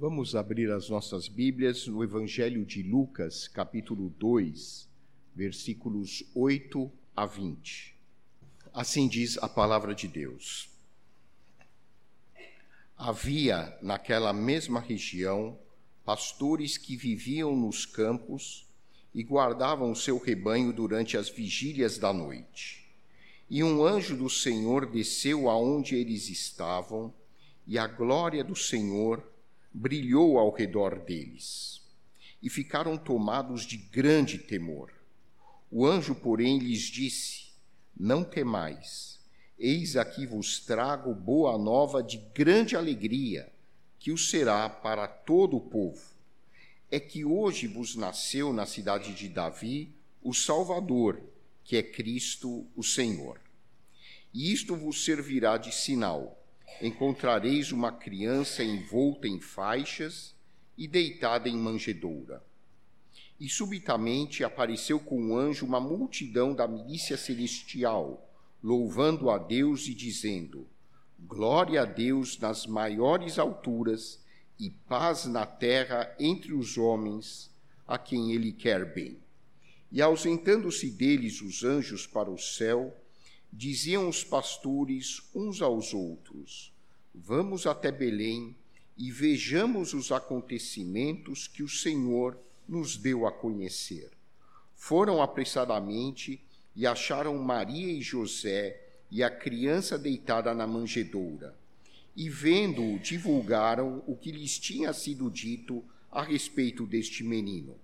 Vamos abrir as nossas Bíblias no Evangelho de Lucas, capítulo 2, versículos 8 a 20. Assim diz a palavra de Deus. Havia naquela mesma região pastores que viviam nos campos e guardavam o seu rebanho durante as vigílias da noite. E um anjo do Senhor desceu aonde eles estavam, e a glória do Senhor brilhou ao redor deles e ficaram tomados de grande temor. O anjo, porém, lhes disse: Não temais, eis aqui vos trago boa nova de grande alegria, que o será para todo o povo. É que hoje vos nasceu na cidade de Davi o Salvador, que é Cristo o Senhor. E isto vos servirá de sinal encontrareis uma criança envolta em faixas e deitada em manjedoura. E subitamente apareceu com um anjo uma multidão da milícia celestial, louvando a Deus e dizendo: Glória a Deus nas maiores alturas e paz na terra entre os homens, a quem ele quer bem. E ausentando-se deles os anjos para o céu, diziam os pastores uns aos outros: Vamos até Belém e vejamos os acontecimentos que o Senhor nos deu a conhecer. Foram apressadamente e acharam Maria e José e a criança deitada na manjedoura. E vendo-o, divulgaram o que lhes tinha sido dito a respeito deste menino.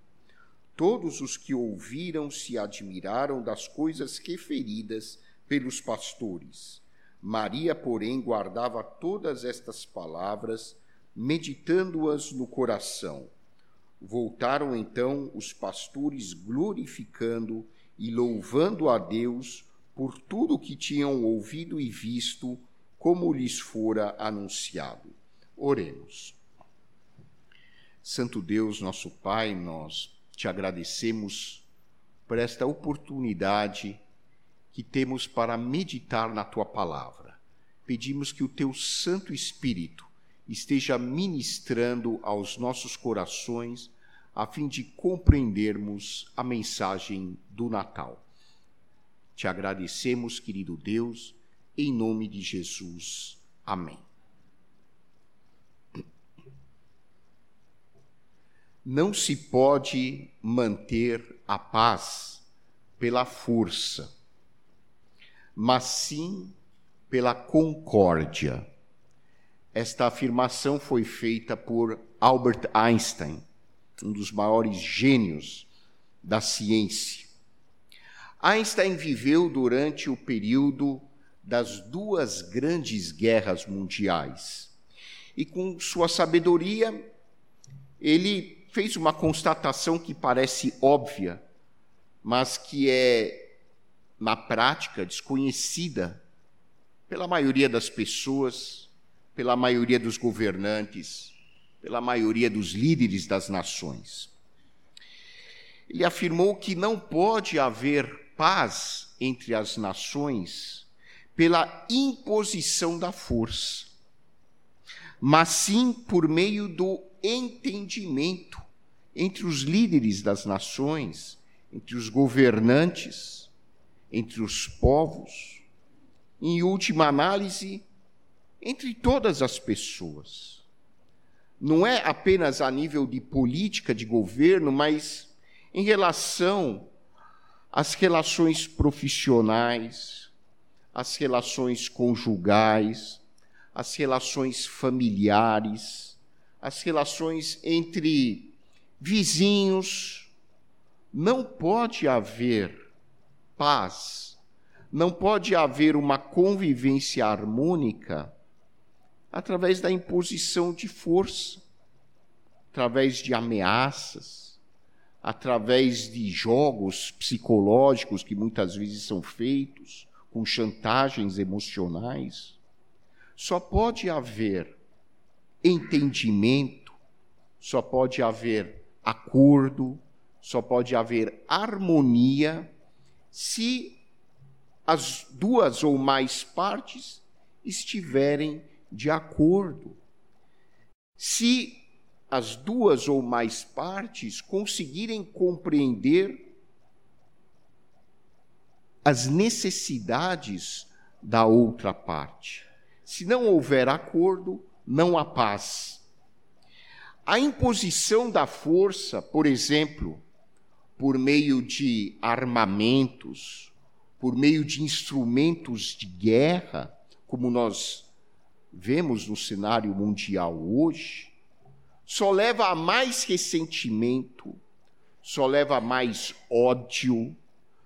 Todos os que ouviram se admiraram das coisas referidas pelos pastores. Maria, porém, guardava todas estas palavras, meditando-as no coração. Voltaram então os pastores glorificando e louvando a Deus por tudo o que tinham ouvido e visto, como lhes fora anunciado. Oremos. Santo Deus, nosso Pai, nós te agradecemos por esta oportunidade que temos para meditar na tua palavra. Pedimos que o teu Santo Espírito esteja ministrando aos nossos corações a fim de compreendermos a mensagem do Natal. Te agradecemos, querido Deus, em nome de Jesus. Amém. Não se pode manter a paz pela força mas sim pela concórdia. Esta afirmação foi feita por Albert Einstein, um dos maiores gênios da ciência. Einstein viveu durante o período das duas grandes guerras mundiais. E com sua sabedoria, ele fez uma constatação que parece óbvia, mas que é na prática desconhecida pela maioria das pessoas, pela maioria dos governantes, pela maioria dos líderes das nações. Ele afirmou que não pode haver paz entre as nações pela imposição da força, mas sim por meio do entendimento entre os líderes das nações, entre os governantes, entre os povos, em última análise, entre todas as pessoas. Não é apenas a nível de política, de governo, mas em relação às relações profissionais, às relações conjugais, às relações familiares, às relações entre vizinhos. Não pode haver paz, não pode haver uma convivência harmônica através da imposição de força, através de ameaças, através de jogos psicológicos que muitas vezes são feitos com chantagens emocionais. Só pode haver entendimento, só pode haver acordo, só pode haver harmonia se as duas ou mais partes estiverem de acordo. Se as duas ou mais partes conseguirem compreender as necessidades da outra parte. Se não houver acordo, não há paz. A imposição da força, por exemplo, por meio de armamentos, por meio de instrumentos de guerra, como nós vemos no cenário mundial hoje, só leva a mais ressentimento, só leva a mais ódio,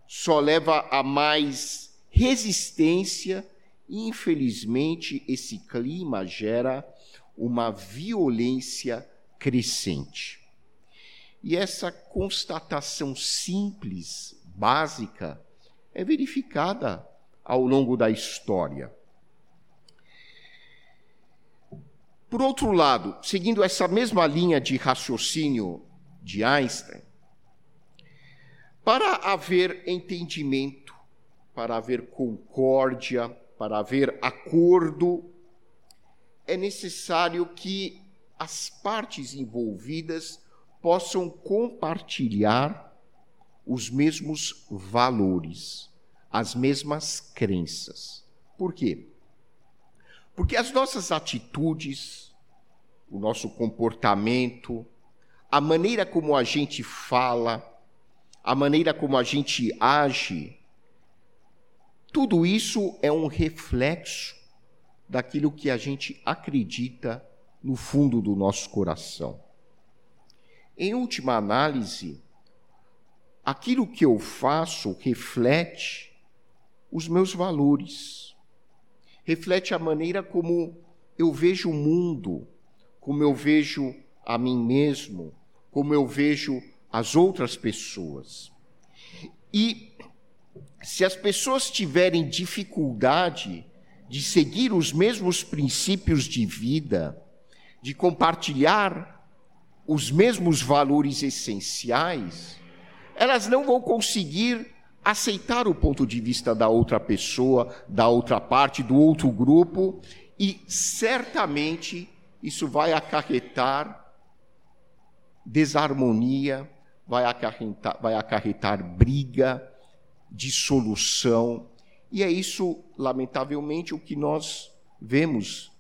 só leva a mais resistência e, infelizmente, esse clima gera uma violência crescente. E essa constatação simples, básica, é verificada ao longo da história. Por outro lado, seguindo essa mesma linha de raciocínio de Einstein, para haver entendimento, para haver concórdia, para haver acordo, é necessário que as partes envolvidas possam compartilhar os mesmos valores, as mesmas crenças. Por quê? Porque as nossas atitudes, o nosso comportamento, a maneira como a gente fala, a maneira como a gente age, tudo isso é um reflexo daquilo que a gente acredita no fundo do nosso coração. Em última análise, aquilo que eu faço reflete os meus valores reflete a maneira como eu vejo o mundo, como eu vejo a mim mesmo, como eu vejo as outras pessoas. E se as pessoas tiverem dificuldade de seguir os mesmos princípios de vida, de compartilhar os mesmos valores essenciais, elas não vão conseguir aceitar o ponto de vista da outra pessoa, da outra parte, do outro grupo, e certamente isso vai acarretar desarmonia, vai acarretar, vai acarretar briga, dissolução, e é isso, lamentavelmente, o que nós vemos,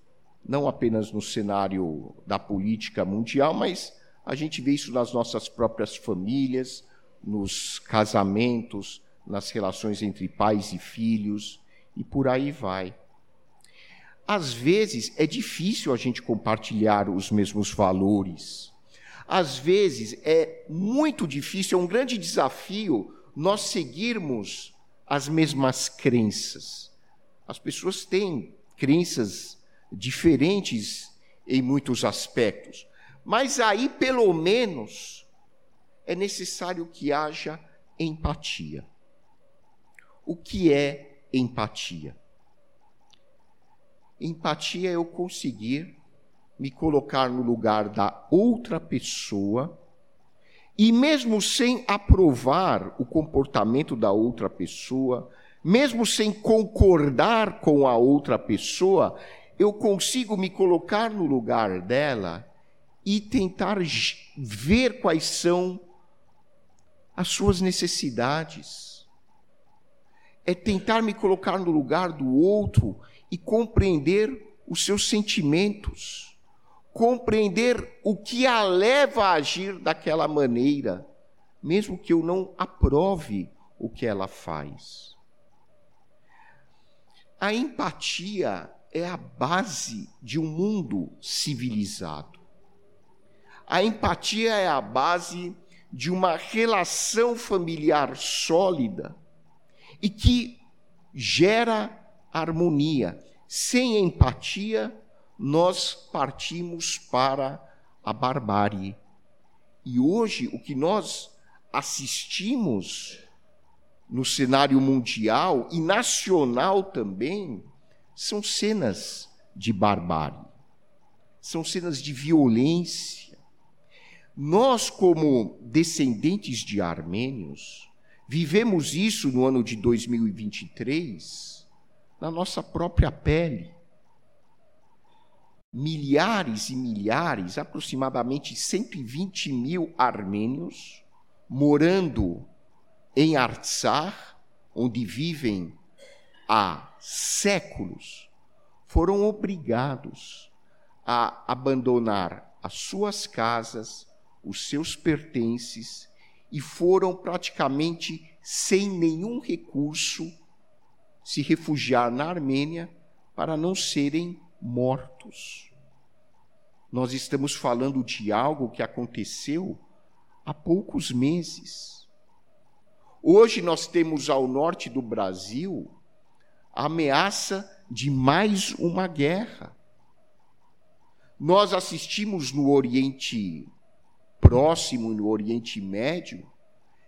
não apenas no cenário da política mundial, mas a gente vê isso nas nossas próprias famílias, nos casamentos, nas relações entre pais e filhos e por aí vai. Às vezes é difícil a gente compartilhar os mesmos valores. Às vezes é muito difícil, é um grande desafio nós seguirmos as mesmas crenças. As pessoas têm crenças diferentes em muitos aspectos, mas aí pelo menos é necessário que haja empatia. O que é empatia? Empatia é eu conseguir me colocar no lugar da outra pessoa e, mesmo sem aprovar o comportamento da outra pessoa, mesmo sem concordar com a outra pessoa, eu consigo me colocar no lugar dela e tentar ver quais são as suas necessidades é tentar me colocar no lugar do outro e compreender os seus sentimentos, compreender o que a leva a agir daquela maneira, mesmo que eu não aprove o que ela faz. A empatia é a base de um mundo civilizado. A empatia é a base de uma relação familiar sólida e que gera harmonia. Sem empatia, nós partimos para a barbárie. E hoje, o que nós assistimos no cenário mundial e nacional também são cenas de barbárie, são cenas de violência. Nós, como descendentes de armênios, Vivemos isso no ano de 2023 na nossa própria pele. milhares e milhares, aproximadamente 120 mil armênios, morando em Artsar, onde vivem há séculos, foram obrigados a abandonar as suas casas, os seus pertences e foram praticamente sem nenhum recurso se refugiar na Armênia para não serem mortos. Nós estamos falando de algo que aconteceu há poucos meses. Hoje nós temos ao norte do Brasil a ameaça de mais uma guerra. Nós assistimos no Oriente Próximo, no Oriente Médio,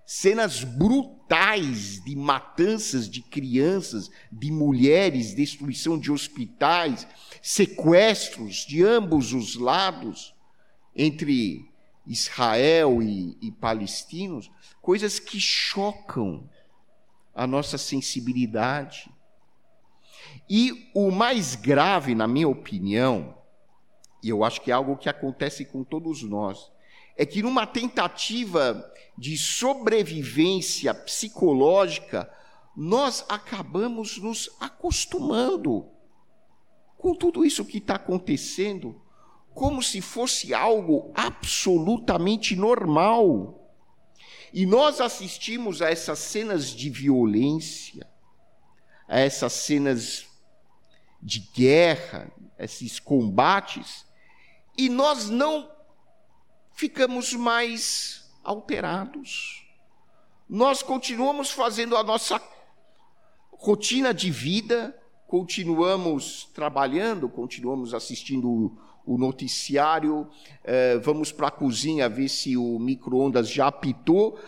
cenas brutais de matanças de crianças, de mulheres, destruição de hospitais, sequestros de ambos os lados, entre Israel e, e palestinos, coisas que chocam a nossa sensibilidade. E o mais grave, na minha opinião, e eu acho que é algo que acontece com todos nós, é que numa tentativa de sobrevivência psicológica, nós acabamos nos acostumando com tudo isso que está acontecendo, como se fosse algo absolutamente normal. E nós assistimos a essas cenas de violência, a essas cenas de guerra, esses combates, e nós não ficamos mais alterados. Nós continuamos fazendo a nossa rotina de vida, continuamos trabalhando, continuamos assistindo o noticiário, eh, vamos para a cozinha ver se o micro-ondas já apitou,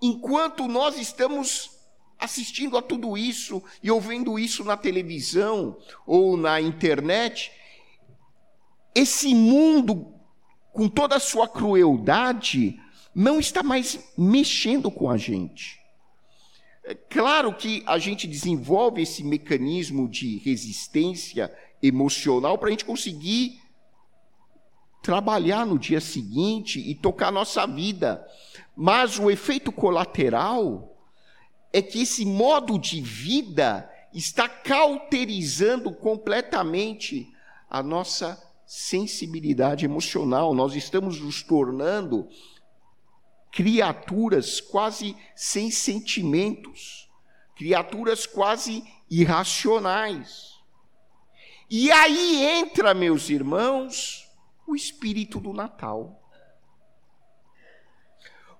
enquanto nós estamos assistindo a tudo isso e ouvindo isso na televisão ou na internet, esse mundo com toda a sua crueldade, não está mais mexendo com a gente. É claro que a gente desenvolve esse mecanismo de resistência emocional para a gente conseguir trabalhar no dia seguinte e tocar nossa vida. Mas o efeito colateral é que esse modo de vida está cauterizando completamente a nossa sensibilidade emocional, nós estamos nos tornando criaturas quase sem sentimentos, criaturas quase irracionais. E aí entra, meus irmãos, o espírito do Natal.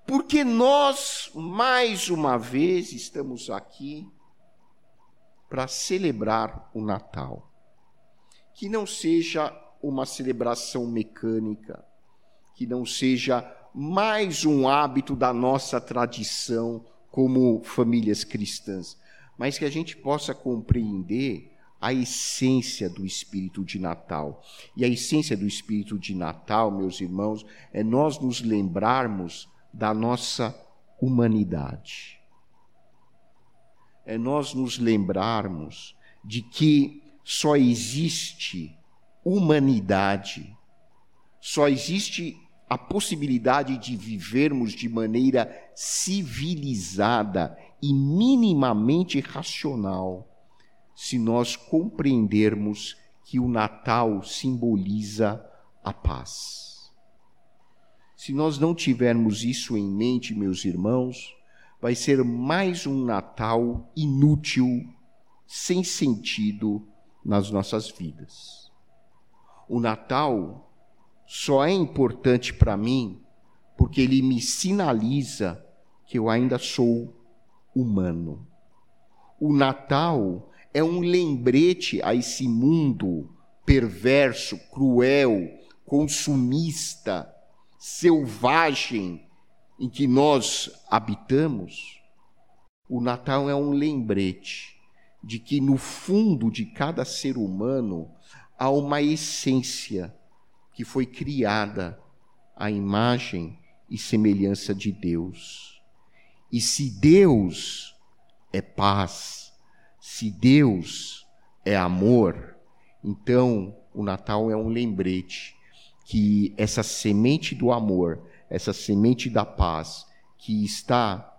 Porque nós, mais uma vez, estamos aqui para celebrar o Natal. Que não seja uma celebração mecânica, que não seja mais um hábito da nossa tradição como famílias cristãs, mas que a gente possa compreender a essência do espírito de Natal. E a essência do espírito de Natal, meus irmãos, é nós nos lembrarmos da nossa humanidade. É nós nos lembrarmos de que só existe humanidade. Só existe a possibilidade de vivermos de maneira civilizada e minimamente racional se nós compreendermos que o Natal simboliza a paz. Se nós não tivermos isso em mente, meus irmãos, vai ser mais um Natal inútil, sem sentido nas nossas vidas o Natal só é importante para mim porque ele me sinaliza que eu ainda sou humano. O Natal é um lembrete a esse mundo perverso, cruel, consumista, selvagem em que nós habitamos. O Natal é um lembrete de que no fundo de cada ser humano há uma essência que foi criada à imagem e semelhança de Deus. E se Deus é paz, se Deus é amor, então o Natal é um lembrete que essa semente do amor, essa semente da paz que está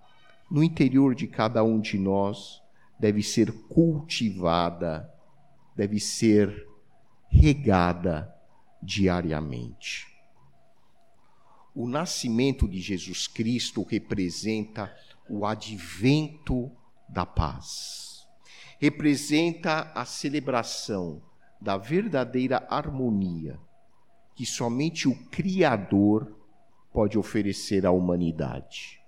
no interior de cada um de nós deve ser cultivada, deve ser regada diariamente. O nascimento de Jesus Cristo representa o advento da paz. Representa a celebração da verdadeira harmonia que somente o Criador pode oferecer à humanidade.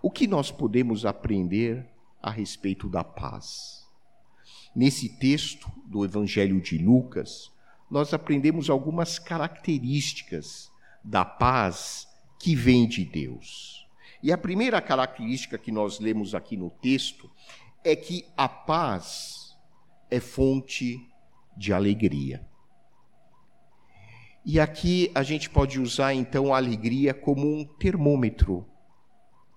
O que nós podemos aprender a respeito da paz? Nesse texto do Evangelho de Lucas, nós aprendemos algumas características da paz que vem de Deus. E a primeira característica que nós lemos aqui no texto é que a paz é fonte de alegria. E aqui a gente pode usar então a alegria como um termômetro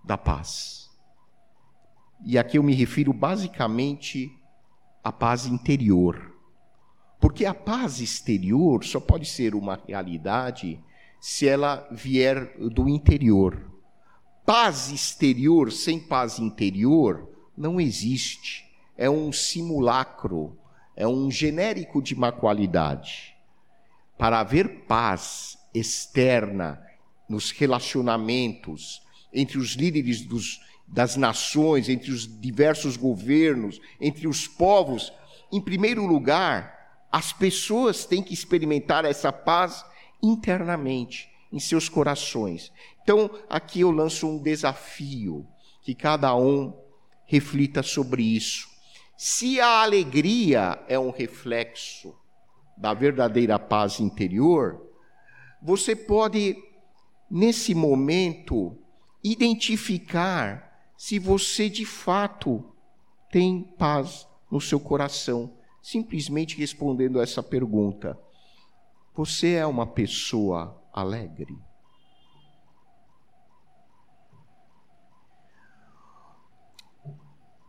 da paz. E aqui eu me refiro basicamente à paz interior porque a paz exterior só pode ser uma realidade se ela vier do interior. Paz exterior sem paz interior não existe. É um simulacro, é um genérico de má qualidade. Para haver paz externa nos relacionamentos entre os líderes dos, das nações, entre os diversos governos, entre os povos, em primeiro lugar, as pessoas têm que experimentar essa paz internamente, em seus corações. Então, aqui eu lanço um desafio, que cada um reflita sobre isso. Se a alegria é um reflexo da verdadeira paz interior, você pode, nesse momento, identificar se você de fato tem paz no seu coração simplesmente respondendo essa pergunta: Você é uma pessoa alegre?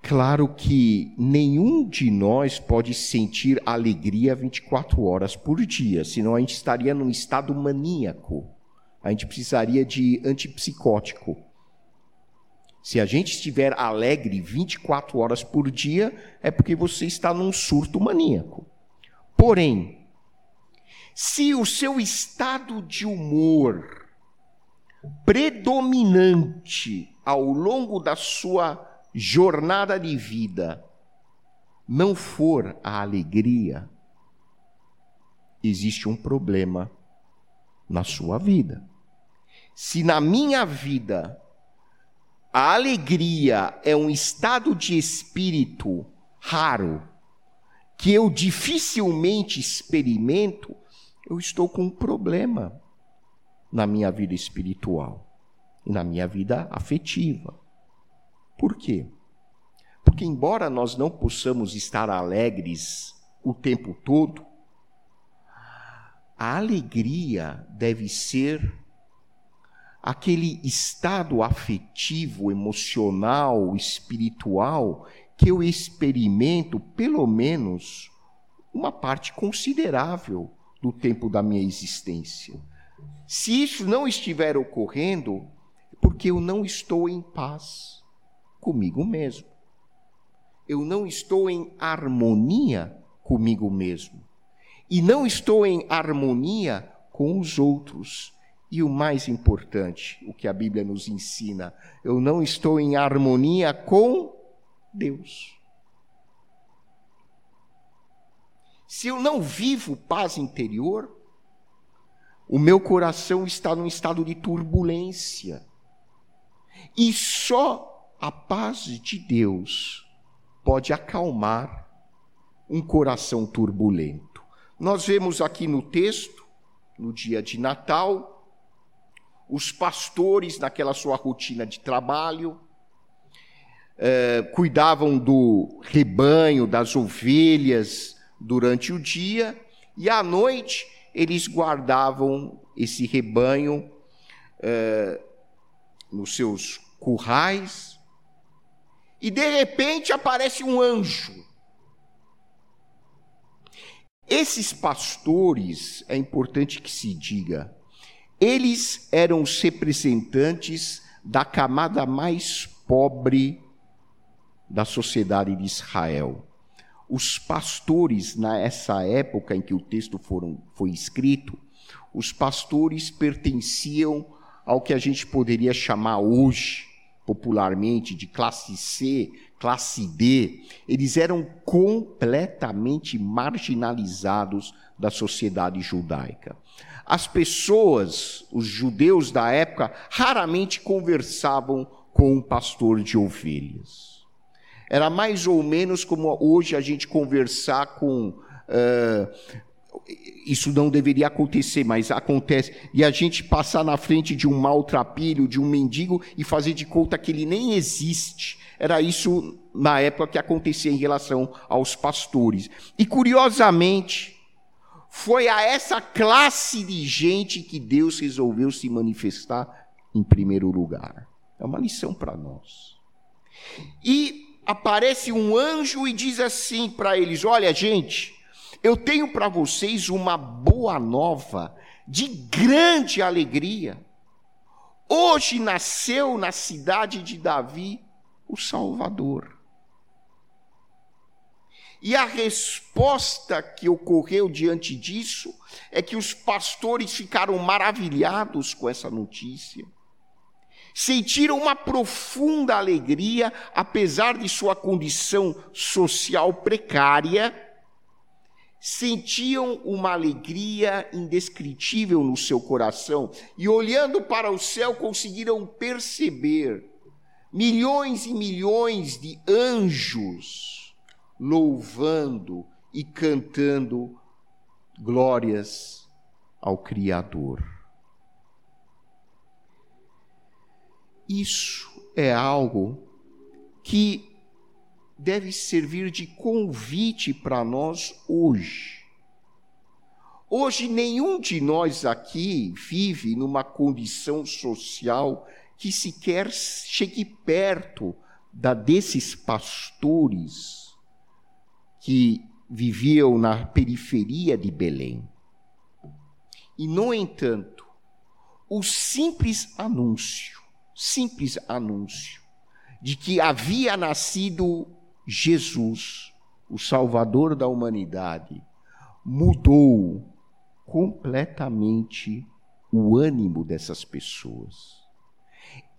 Claro que nenhum de nós pode sentir alegria 24 horas por dia, senão a gente estaria num estado maníaco. A gente precisaria de antipsicótico. Se a gente estiver alegre 24 horas por dia, é porque você está num surto maníaco. Porém, se o seu estado de humor predominante ao longo da sua jornada de vida não for a alegria, existe um problema na sua vida. Se na minha vida a alegria é um estado de espírito raro, que eu dificilmente experimento, eu estou com um problema na minha vida espiritual e na minha vida afetiva. Por quê? Porque, embora nós não possamos estar alegres o tempo todo, a alegria deve ser aquele estado afetivo, emocional, espiritual que eu experimento pelo menos uma parte considerável do tempo da minha existência. Se isso não estiver ocorrendo, é porque eu não estou em paz comigo mesmo. Eu não estou em harmonia comigo mesmo. E não estou em harmonia com os outros. E o mais importante, o que a Bíblia nos ensina, eu não estou em harmonia com Deus. Se eu não vivo paz interior, o meu coração está num estado de turbulência. E só a paz de Deus pode acalmar um coração turbulento. Nós vemos aqui no texto, no dia de Natal, os pastores, naquela sua rotina de trabalho, eh, cuidavam do rebanho, das ovelhas durante o dia, e à noite eles guardavam esse rebanho eh, nos seus currais, e de repente aparece um anjo. Esses pastores, é importante que se diga, eles eram os representantes da camada mais pobre da sociedade de Israel. Os pastores, nessa época em que o texto foram, foi escrito, os pastores pertenciam ao que a gente poderia chamar hoje, popularmente, de classe C, classe D. Eles eram completamente marginalizados da sociedade judaica. As pessoas, os judeus da época, raramente conversavam com um pastor de ovelhas. Era mais ou menos como hoje a gente conversar com. Uh, isso não deveria acontecer, mas acontece. E a gente passar na frente de um maltrapilho, de um mendigo, e fazer de conta que ele nem existe. Era isso na época que acontecia em relação aos pastores. E curiosamente, foi a essa classe de gente que Deus resolveu se manifestar em primeiro lugar. É uma lição para nós. E aparece um anjo e diz assim para eles: Olha, gente, eu tenho para vocês uma boa nova de grande alegria. Hoje nasceu na cidade de Davi o Salvador. E a resposta que ocorreu diante disso é que os pastores ficaram maravilhados com essa notícia sentiram uma profunda alegria, apesar de sua condição social precária, sentiam uma alegria indescritível no seu coração e, olhando para o céu, conseguiram perceber milhões e milhões de anjos louvando e cantando glórias ao Criador. Isso é algo que deve servir de convite para nós hoje. Hoje, nenhum de nós aqui vive numa condição social que sequer chegue perto da desses pastores que viviam na periferia de Belém. E, no entanto, o simples anúncio simples anúncio de que havia nascido Jesus, o Salvador da humanidade, mudou completamente o ânimo dessas pessoas.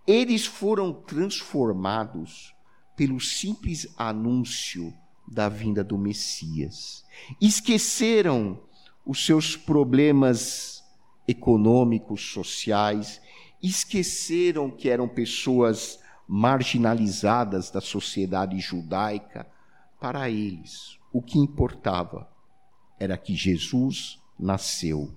Eles foram transformados pelo simples anúncio da vinda do Messias. Esqueceram os seus problemas econômicos, sociais, esqueceram que eram pessoas marginalizadas da sociedade judaica. Para eles, o que importava era que Jesus nasceu.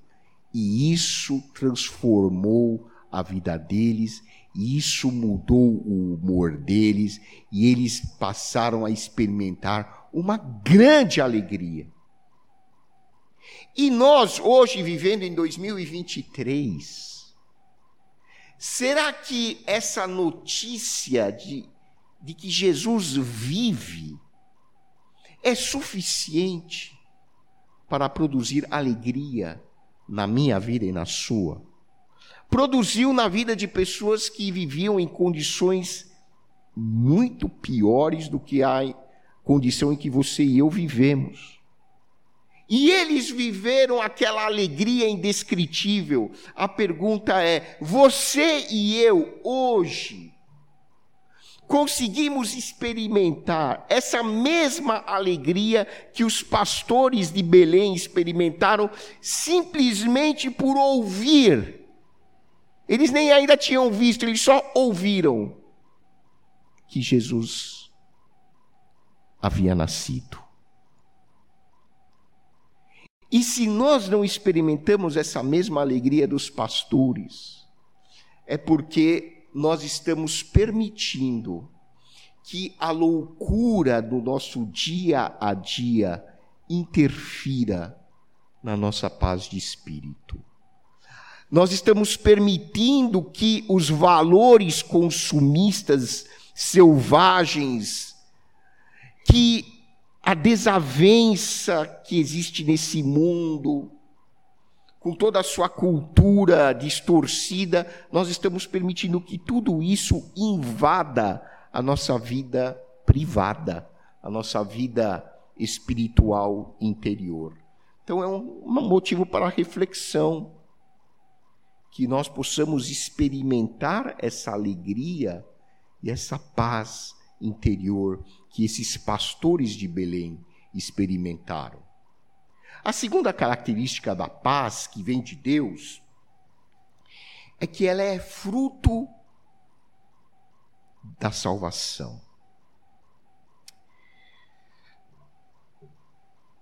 E isso transformou a vida deles, e isso mudou o humor deles, e eles passaram a experimentar uma grande alegria. E nós, hoje, vivendo em 2023, Será que essa notícia de, de que Jesus vive é suficiente para produzir alegria na minha vida e na sua? Produziu na vida de pessoas que viviam em condições muito piores do que a condição em que você e eu vivemos. E eles viveram aquela alegria indescritível. A pergunta é: você e eu, hoje, conseguimos experimentar essa mesma alegria que os pastores de Belém experimentaram simplesmente por ouvir? Eles nem ainda tinham visto, eles só ouviram que Jesus havia nascido. E se nós não experimentamos essa mesma alegria dos pastores, é porque nós estamos permitindo que a loucura do nosso dia a dia interfira na nossa paz de espírito. Nós estamos permitindo que os valores consumistas selvagens, que a desavença que existe nesse mundo, com toda a sua cultura distorcida, nós estamos permitindo que tudo isso invada a nossa vida privada, a nossa vida espiritual interior. Então é um, motivo para reflexão que nós possamos experimentar essa alegria e essa paz interior que esses pastores de Belém experimentaram. A segunda característica da paz que vem de Deus é que ela é fruto da salvação.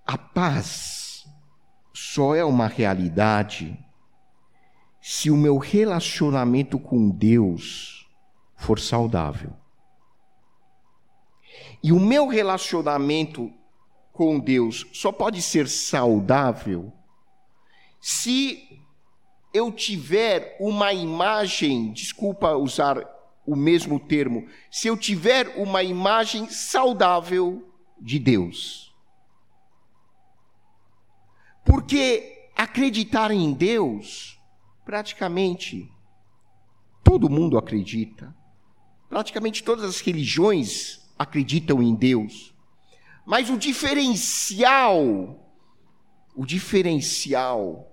A paz só é uma realidade se o meu relacionamento com Deus for saudável. E o meu relacionamento com Deus só pode ser saudável se eu tiver uma imagem, desculpa usar o mesmo termo, se eu tiver uma imagem saudável de Deus. Porque acreditar em Deus, praticamente todo mundo acredita. Praticamente todas as religiões acreditam em Deus. Mas o diferencial, o diferencial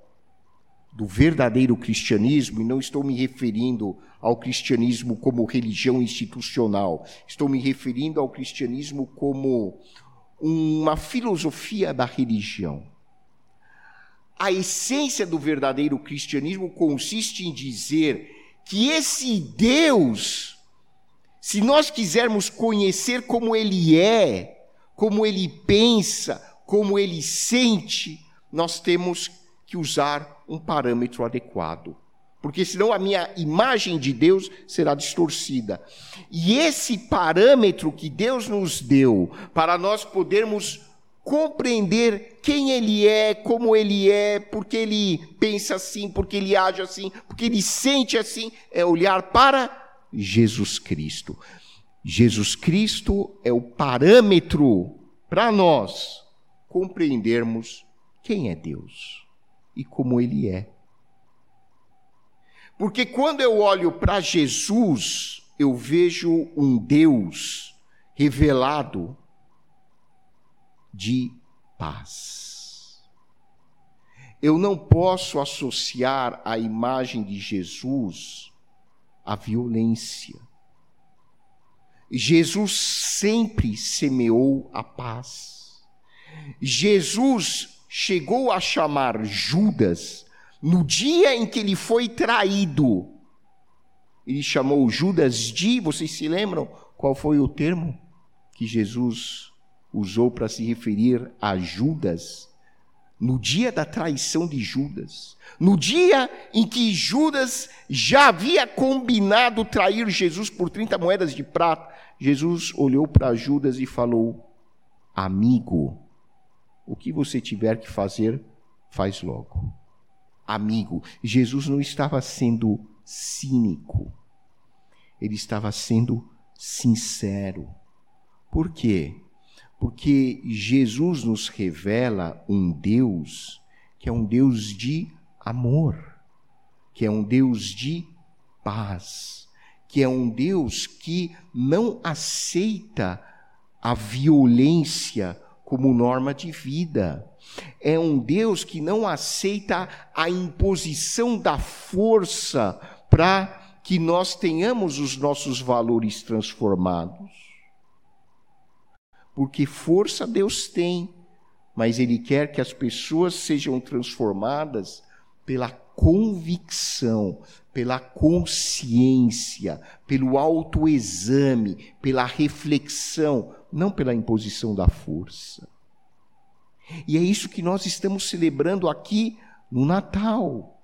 do verdadeiro cristianismo, e não estou me referindo ao cristianismo como religião institucional, estou me referindo ao cristianismo como uma filosofia da religião. A essência do verdadeiro cristianismo consiste em dizer que esse Deus se nós quisermos conhecer como ele é, como ele pensa, como ele sente, nós temos que usar um parâmetro adequado. Porque senão a minha imagem de Deus será distorcida. E esse parâmetro que Deus nos deu para nós podermos compreender quem ele é, como ele é, porque ele pensa assim, porque ele age assim, porque ele sente assim, é olhar para Jesus Cristo. Jesus Cristo é o parâmetro para nós compreendermos quem é Deus e como Ele é. Porque quando eu olho para Jesus, eu vejo um Deus revelado de paz. Eu não posso associar a imagem de Jesus a violência. Jesus sempre semeou a paz. Jesus chegou a chamar Judas no dia em que ele foi traído. Ele chamou Judas de, vocês se lembram qual foi o termo que Jesus usou para se referir a Judas? No dia da traição de Judas, no dia em que Judas já havia combinado trair Jesus por 30 moedas de prata, Jesus olhou para Judas e falou: Amigo, o que você tiver que fazer, faz logo. Amigo, Jesus não estava sendo cínico, ele estava sendo sincero. Por quê? Porque Jesus nos revela um Deus que é um Deus de amor, que é um Deus de paz, que é um Deus que não aceita a violência como norma de vida. É um Deus que não aceita a imposição da força para que nós tenhamos os nossos valores transformados porque força Deus tem, mas Ele quer que as pessoas sejam transformadas pela convicção, pela consciência, pelo autoexame, pela reflexão, não pela imposição da força. E é isso que nós estamos celebrando aqui no Natal.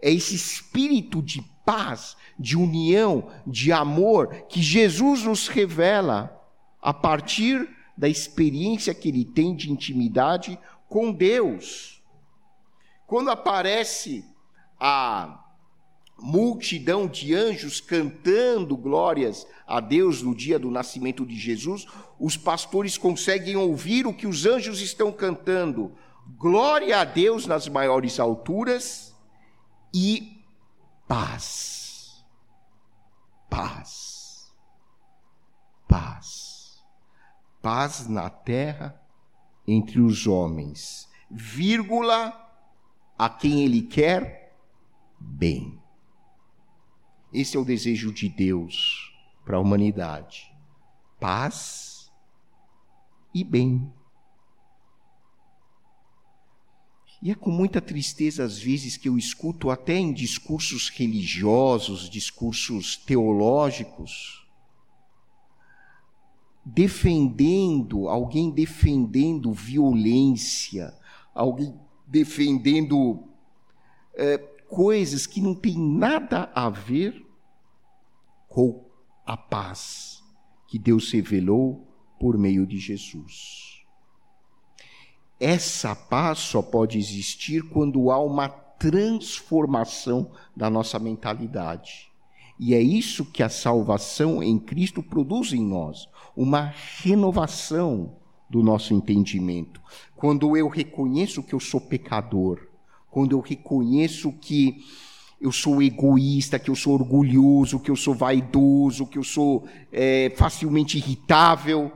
É esse espírito de paz, de união, de amor que Jesus nos revela a partir da experiência que ele tem de intimidade com Deus. Quando aparece a multidão de anjos cantando glórias a Deus no dia do nascimento de Jesus, os pastores conseguem ouvir o que os anjos estão cantando. Glória a Deus nas maiores alturas e paz. Paz. Paz. Paz na terra entre os homens, vírgula, a quem ele quer bem. Esse é o desejo de Deus para a humanidade: paz e bem. E é com muita tristeza, às vezes, que eu escuto, até em discursos religiosos, discursos teológicos, defendendo, alguém defendendo violência, alguém defendendo é, coisas que não têm nada a ver com a paz que Deus revelou por meio de Jesus. Essa paz só pode existir quando há uma transformação da nossa mentalidade. E é isso que a salvação em Cristo produz em nós, uma renovação do nosso entendimento. Quando eu reconheço que eu sou pecador, quando eu reconheço que eu sou egoísta, que eu sou orgulhoso, que eu sou vaidoso, que eu sou é, facilmente irritável.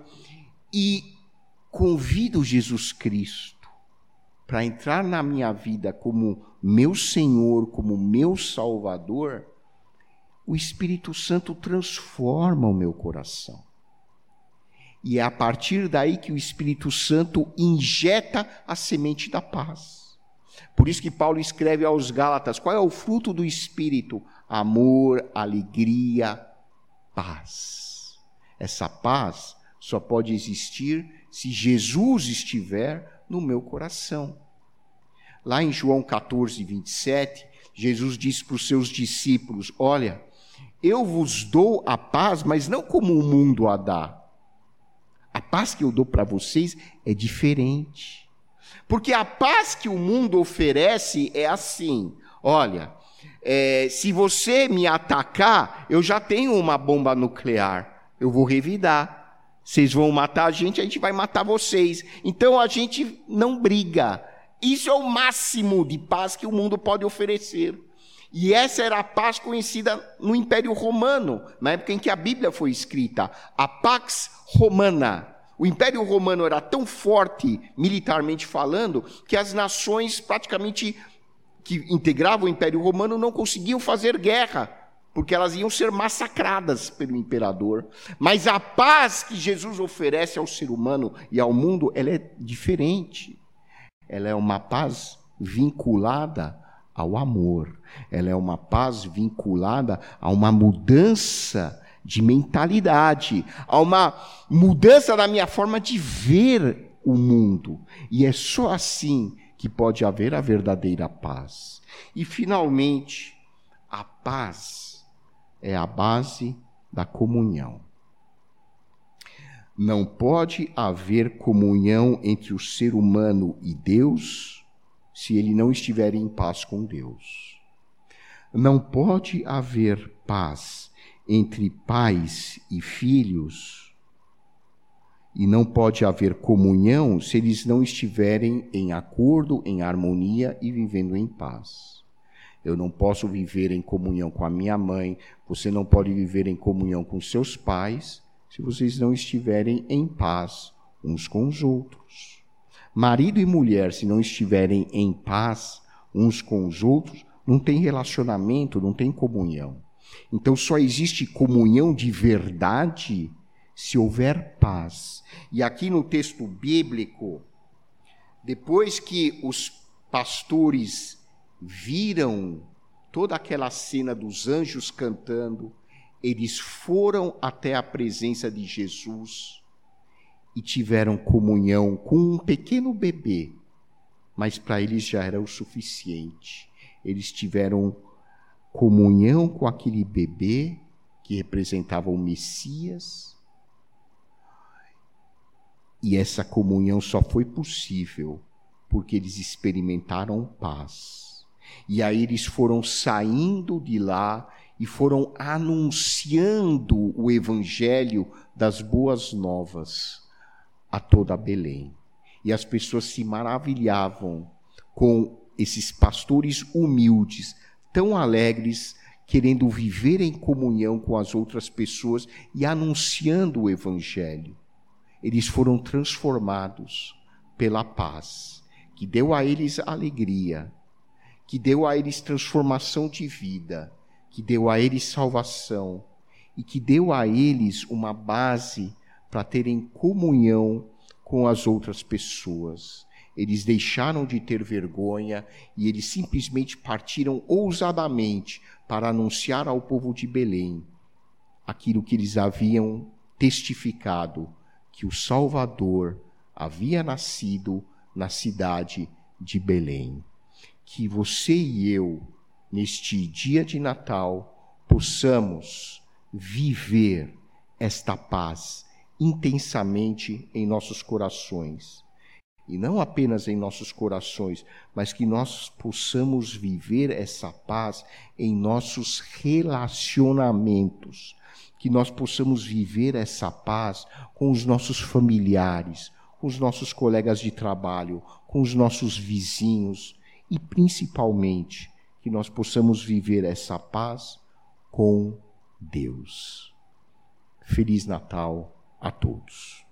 E convido Jesus Cristo para entrar na minha vida como meu Senhor, como meu Salvador, o Espírito Santo transforma o meu coração. E é a partir daí que o Espírito Santo injeta a semente da paz. Por isso que Paulo escreve aos Gálatas: qual é o fruto do Espírito? Amor, alegria, paz. Essa paz só pode existir se Jesus estiver no meu coração. Lá em João 14, 27, Jesus diz para os seus discípulos: Olha, eu vos dou a paz, mas não como o mundo a dá. A paz que eu dou para vocês é diferente. Porque a paz que o mundo oferece é assim: olha, é, se você me atacar, eu já tenho uma bomba nuclear, eu vou revidar. Vocês vão matar a gente, a gente vai matar vocês. Então a gente não briga. Isso é o máximo de paz que o mundo pode oferecer. E essa era a paz conhecida no Império Romano, na época em que a Bíblia foi escrita, a Pax Romana. O Império Romano era tão forte, militarmente falando, que as nações praticamente que integravam o Império Romano não conseguiam fazer guerra, porque elas iam ser massacradas pelo imperador. Mas a paz que Jesus oferece ao ser humano e ao mundo, ela é diferente. Ela é uma paz vinculada ao amor. Ela é uma paz vinculada a uma mudança de mentalidade, há uma mudança na minha forma de ver o mundo. E é só assim que pode haver a verdadeira paz. E, finalmente, a paz é a base da comunhão. Não pode haver comunhão entre o ser humano e Deus se ele não estiver em paz com Deus. Não pode haver paz entre pais e filhos, e não pode haver comunhão se eles não estiverem em acordo, em harmonia e vivendo em paz. Eu não posso viver em comunhão com a minha mãe, você não pode viver em comunhão com seus pais, se vocês não estiverem em paz uns com os outros. Marido e mulher, se não estiverem em paz uns com os outros, não tem relacionamento, não tem comunhão. Então só existe comunhão de verdade se houver paz. E aqui no texto bíblico, depois que os pastores viram toda aquela cena dos anjos cantando, eles foram até a presença de Jesus e tiveram comunhão com um pequeno bebê, mas para eles já era o suficiente. Eles tiveram comunhão com aquele bebê que representava o Messias. E essa comunhão só foi possível porque eles experimentaram paz. E aí eles foram saindo de lá e foram anunciando o evangelho das boas novas a toda Belém. E as pessoas se maravilhavam com esses pastores humildes, tão alegres, querendo viver em comunhão com as outras pessoas e anunciando o evangelho. Eles foram transformados pela paz, que deu a eles alegria, que deu a eles transformação de vida, que deu a eles salvação e que deu a eles uma base para terem comunhão com as outras pessoas. Eles deixaram de ter vergonha e eles simplesmente partiram ousadamente para anunciar ao povo de Belém aquilo que eles haviam testificado: que o Salvador havia nascido na cidade de Belém. Que você e eu, neste dia de Natal, possamos viver esta paz intensamente em nossos corações. E não apenas em nossos corações, mas que nós possamos viver essa paz em nossos relacionamentos. Que nós possamos viver essa paz com os nossos familiares, com os nossos colegas de trabalho, com os nossos vizinhos e principalmente que nós possamos viver essa paz com Deus. Feliz Natal a todos.